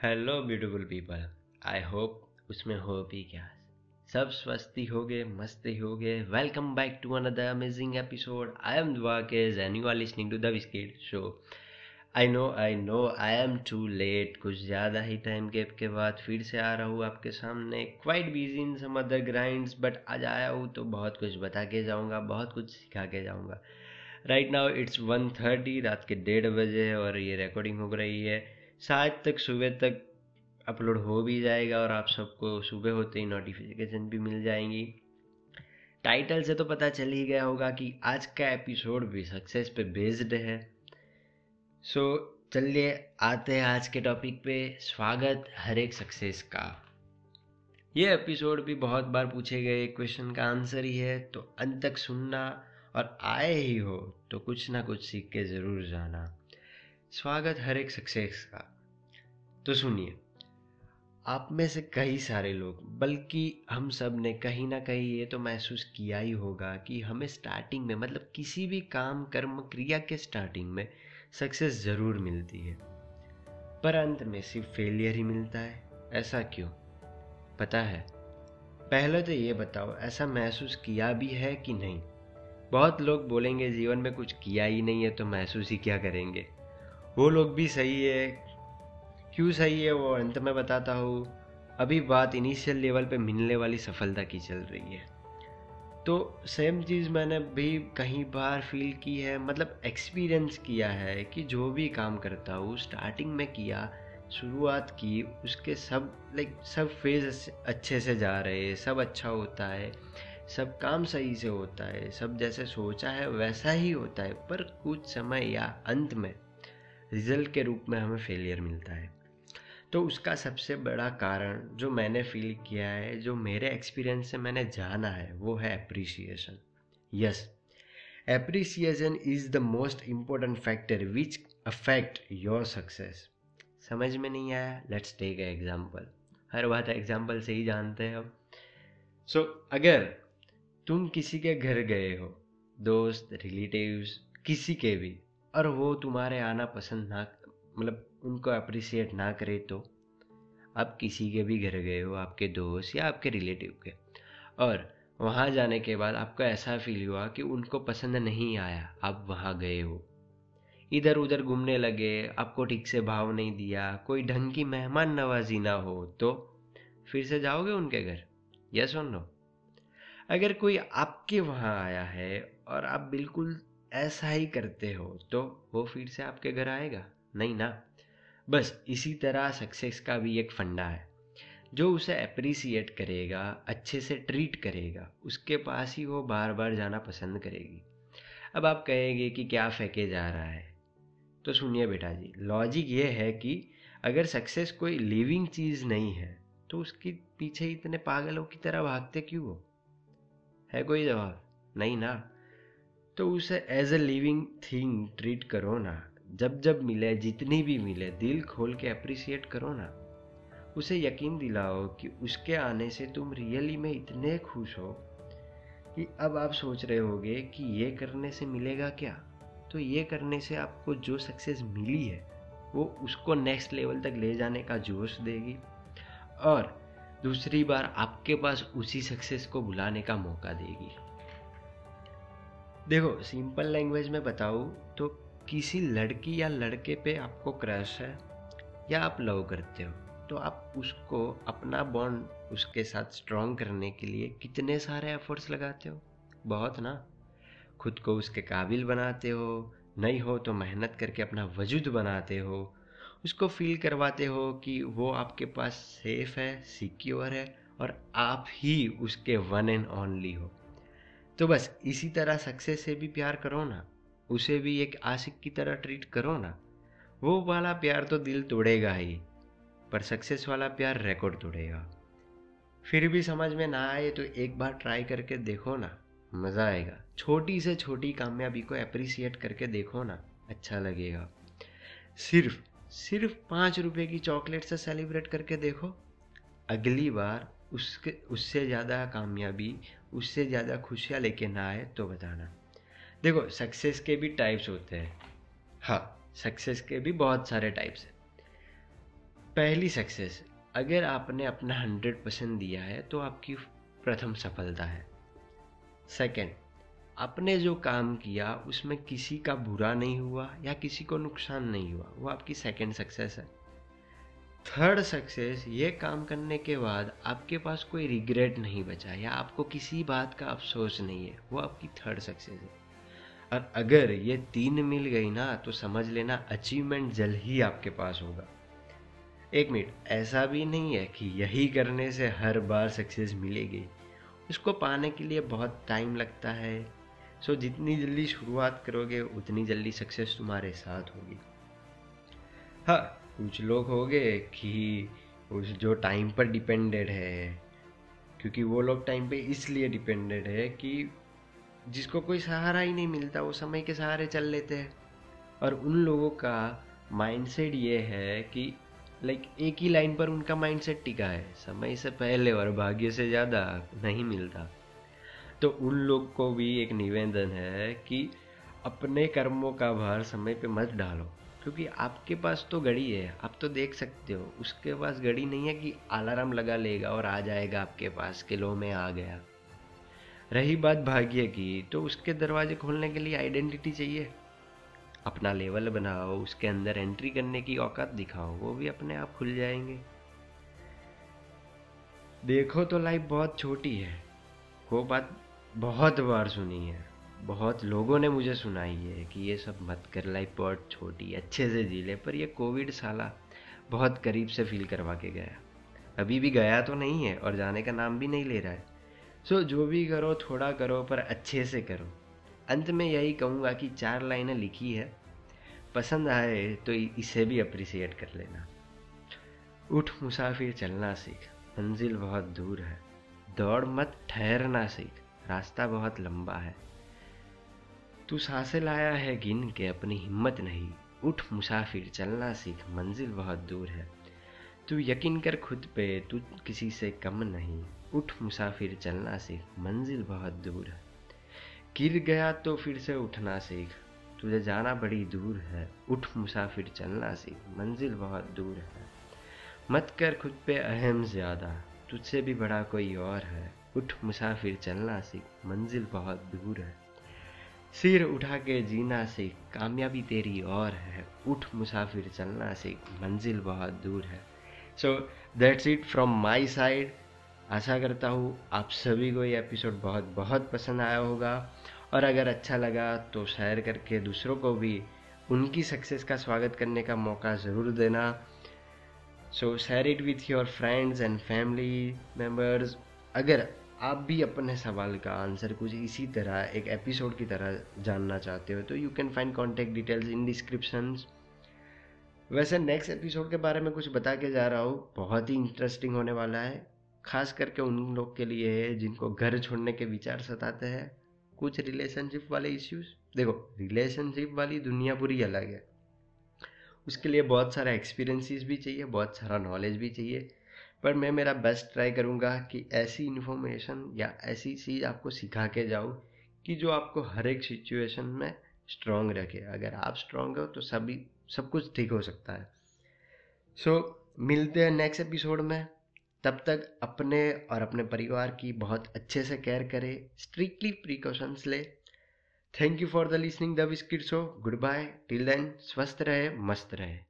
Hello beautiful people I hope उसमें हो भी क्या। सब स्वस्थी हो गए, मस्ती हो गए। Welcome back to another amazing episode I am द्वाकेज and you are listening to the show I know I know I am too late कुछ ज़्यादा ही टाइम गैप के बाद फिर से आ रहा हूँ आपके सामने। Quite busy in some other grinds but आज आया हूँ तो बहुत कुछ बता के जाऊँगा, बहुत कुछ सिखा के जाऊँगा। Right now it's one thirty रात के डेढ़ बजे, और ये रिकॉर्डिंग हो रही है। शायद तक सुबह तक अपलोड हो भी जाएगा और आप सबको सुबह होते ही नोटिफिकेशन भी मिल जाएँगी। टाइटल से तो पता चल ही गया होगा कि आज का एपिसोड भी सक्सेस पे बेस्ड है। सो so, चलिए आते हैं आज के टॉपिक पे। स्वागत हर एक सक्सेस का। ये एपिसोड भी बहुत बार पूछे गए क्वेश्चन का आंसर ही है तो अंत तक सुनना और आए ही हो तो कुछ ना कुछ सीख के ज़रूर जाना। स्वागत हर एक सक्सेस का। तो सुनिए, आप में से कई सारे लोग, बल्कि हम सबने कहीं ना कहीं ये तो महसूस किया ही होगा कि हमें स्टार्टिंग में मतलब किसी भी काम, कर्म, क्रिया के स्टार्टिंग में सक्सेस ज़रूर मिलती है। पर अंत में सिर्फ़ फेलियर ही मिलता है। ऐसा क्यों? पता है? पहले तो ये बताओ, ऐसा महसूस किया भी है कि नहीं? बहुत लोग बोलेंगे, जीवन में कुछ किया ही नहीं है तो महसूस ही क्या करेंगे? वो लोग भी सही है। क्यों सही है वो अंत में बताता हूँ। अभी बात इनिशियल लेवल पे मिलने वाली सफलता की चल रही है। तो सेम चीज़ मैंने भी कहीं बार फील की है मतलब एक्सपीरियंस किया है कि जो भी काम करता हूँ स्टार्टिंग में किया, शुरुआत की, उसके सब लाइक सब फ़ेज़ अच्छे से जा रहे हैं, सब अच्छा होता है, सब काम सही से होता है, सब जैसे सोचा है वैसा ही होता है, पर कुछ समय या अंत में रिज़ल्ट के रूप में हमें फेलियर मिलता है। तो उसका सबसे बड़ा कारण जो मैंने फील किया है जो मेरे एक्सपीरियंस से मैंने जाना है वो है appreciation yes appreciation is the most important factor which affect your success समझ में नहीं आया? लेट्स टेक ए एग्ज़ाम्पल हर बात एग्ज़ाम्पल से ही जानते हैं हम। सो so, अगर तुम किसी के घर गए हो दोस्त रिलेटिव्स किसी के भी और वो तुम्हारे आना पसंद ना मतलब उनको अप्रिसिएट ना करे तो आप किसी के भी घर गए हो, आपके दोस्त या आपके रिलेटिव के। और वहाँ जाने के बाद आपको ऐसा फील हुआ कि उनको पसंद नहीं आया, आप वहाँ गए हो। इधर उधर घूमने लगे, आपको ठीक से भाव नहीं दिया, कोई ढंग की मेहमान नवाजी ना हो तो फिर से जाओगे उनके घर? यस और नो अगर कोई आपके वहाँ आया है और आप बिल्कुल ऐसा ही करते हो तो वो फिर से आपके घर आएगा। नहीं ना। बस इसी तरह सक्सेस का भी एक फंडा है। जो उसे अप्रिसिएट करेगा, अच्छे से ट्रीट करेगा, उसके पास ही वो बार बार जाना पसंद करेगी। अब आप कहेंगे कि क्या फेंके जा रहा है? तो सुनिए बेटा जी लॉजिक ये है कि अगर सक्सेस कोई लिविंग चीज़ नहीं है तो उसके पीछे इतने पागलों की तरह भागते क्यों हो? है कोई जवाब? नहीं ना। तो उसे as a living thing treat करो ना। जब जब मिले, जितनी भी मिले, दिल खोल के अप्रिसिएट करो ना। उसे यकीन दिलाओ कि उसके आने से तुम रियली में इतने खुश हो कि अब आप सोच रहे होगे कि ये करने से मिलेगा क्या? तो ये करने से आपको जो सक्सेस मिली है, वो उसको नेक्स्ट लेवल तक ले जाने का जोश देगी। और दूसरी बार आपके पास उसी सक्सेस को बुलाने का मौका देगी। देखो सिंपल लैंग्वेज में बताऊँ तो किसी लड़की या लड़के पे आपको क्रश है या आप लव करते हो तो आप उसको अपना बॉन्ड उसके साथ स्ट्रॉन्ग करने के लिए कितने सारे एफर्ट्स लगाते हो? बहुत ना? खुद को उसके काबिल बनाते हो, नहीं हो तो मेहनत करके अपना वजूद बनाते हो, उसको फील करवाते हो कि वो आपके पास सेफ़ है सिक्योर है और आप ही उसके वन एंड ओनली हो। तो बस इसी तरह सक्सेस से भी प्यार करो ना, उसे भी एक आशिक की तरह ट्रीट करो ना। वो वाला प्यार तो दिल तोड़ेगा ही, पर सक्सेस वाला प्यार रिकॉर्ड तोड़ेगा। फिर भी समझ में ना आए तो एक बार ट्राई करके देखो ना, मज़ा आएगा। छोटी से छोटी कामयाबी को अप्रिसिएट करके देखो ना अच्छा लगेगा। सिर्फ़ सिर्फ़ पाँच रुपये की चॉकलेट से सेलिब्रेट करके देखो, अगली बार उसके, उससे ज़्यादा कामयाबी, उससे ज़्यादा खुशियाँ लेके ना आए तो बताना। देखो सक्सेस के भी टाइप्स होते हैं। हाँ सक्सेस के भी बहुत सारे टाइप्स हैं। पहली सक्सेस अगर आपने अपना हंड्रेड परसेंट दिया है तो आपकी प्रथम सफलता है। सेकंड आपने जो काम किया, उसमें किसी का बुरा नहीं हुआ या किसी को नुकसान नहीं हुआ, वो आपकी सेकंड सक्सेस है। थर्ड सक्सेस ये काम करने के बाद आपके पास कोई रिग्रेट नहीं बचा या आपको किसी बात का अफसोस नहीं है, वो आपकी थर्ड सक्सेस है। और अगर ये तीन मिल गई ना तो समझ लेना अचीवमेंट जल्द ही आपके पास होगा। एक मिनट, ऐसा भी नहीं है कि यही करने से हर बार सक्सेस मिलेगी। उसको पाने के लिए बहुत टाइम लगता है। सो जितनी जल्दी शुरुआत करोगे, उतनी जल्दी सक्सेस तुम्हारे साथ होगी। हाँ कुछ लोग हो गए कि उस जो टाइम पर डिपेंडेड है, क्योंकि वो लोग टाइम पे इसलिए डिपेंडेड है कि जिसको कोई सहारा ही नहीं मिलता, वो समय के सहारे चल लेते हैं। और उन लोगों का माइंडसेट ये है कि लाइक एक ही लाइन पर उनका माइंडसेट टिका है। समय से पहले और भाग्य से ज़्यादा नहीं मिलता। तो उन लोग को भी एक निवेदन है कि अपने कर्मों का भार समय पे मत डालो। क्योंकि आपके पास तो घड़ी है, आप तो देख सकते हो। उसके पास घड़ी नहीं है कि अलार्म लगा लेगा और आ जाएगा आपके पास किलो में आ गया। रही बात भाग्य की तो उसके दरवाजे खोलने के लिए आइडेंटिटी चाहिए। अपना लेवल बनाओ, उसके अंदर एंट्री करने की औकात दिखाओ, वो भी अपने आप खुल जाएँगे। देखो तो लाइफ बहुत छोटी है। वो बात बहुत बार सुनी है। बहुत लोगों ने मुझे सुनाई है कि ये सब मत कर लाइफ बहुत छोटी अच्छे से जी ले पर ये कोविड साला बहुत करीब से फील करवा के गया। अभी भी गया तो नहीं है और जाने का नाम भी नहीं ले रहा है। सो so, जो भी करो थोड़ा करो पर अच्छे से करो। अंत में यही कहूँगा कि चार लाइनें लिखी है पसंद आए तो इसे भी अप्रिसिएट कर लेना। उठ मुसाफिर चलना सीख। मंजिल बहुत दूर है। दौड़ मत ठहरना सीख। रास्ता बहुत लंबा है। तू साँसें लाया है गिन के अपनी हिम्मत नहीं। उठ मुसाफिर, चलना सीख, मंजिल बहुत दूर है। तू यकीन कर खुद पे, तू किसी से कम नहीं। उठ मुसाफिर, चलना सीख, मंजिल बहुत दूर है। गिर गया तो फिर से उठना सीख। तुझे जाना बड़ी दूर है। उठ मुसाफिर, चलना सीख, मंजिल बहुत दूर है। मत कर खुद पे अहम ज़्यादा। तुझसे भी बड़ा कोई और है। उठ मुसाफिर, चलना सीख, मंजिल बहुत दूर है। सिर उठा के जीना सीख कामयाबी तेरी और है। उठ मुसाफिर, चलना सीख मंजिल बहुत दूर है। So that's it from my side आशा करता हूँ आप सभी को ये एपिसोड बहुत बहुत पसंद आया होगा। और अगर अच्छा लगा तो शेयर करके दूसरों को भी उनकी सक्सेस का स्वागत करने का मौका ज़रूर देना। So share it with your friends and family members अगर आप भी अपने सवाल का आंसर कुछ इसी तरह, एक एपिसोड की तरह जानना चाहते हो तो you can find contact details in description वैसे नेक्स्ट एपिसोड के बारे में कुछ बता के जा रहा हूँ। बहुत ही इंटरेस्टिंग होने वाला है। खास करके उन लोग के लिए है जिनको घर छोड़ने के विचार सताते हैं। कुछ रिलेशनशिप वाले इश्यूज़ देखो रिलेशनशिप वाली दुनिया पूरी अलग है। उसके लिए बहुत सारा एक्सपीरियंसिस भी चाहिए, बहुत सारा नॉलेज भी चाहिए। पर मैं मेरा बेस्ट ट्राई करूँगा कि ऐसी इन्फॉर्मेशन या ऐसी चीज़ आपको सिखा के जाऊँ कि जो आपको हर एक सिचुएशन में स्ट्रॉन्ग रखे। अगर आप स्ट्रॉन्ग हो तो सभी सब कुछ ठीक हो सकता है। सो so, मिलते हैं नेक्स्ट एपिसोड में। तब तक अपने और अपने परिवार की बहुत अच्छे से केयर करें स्ट्रिक्टली प्रिकॉशंस ले। Thank you for the listening the biscuit show goodbye till then स्वस्थ रहे मस्त रहे।